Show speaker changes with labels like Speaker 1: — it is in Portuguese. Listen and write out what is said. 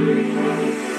Speaker 1: Música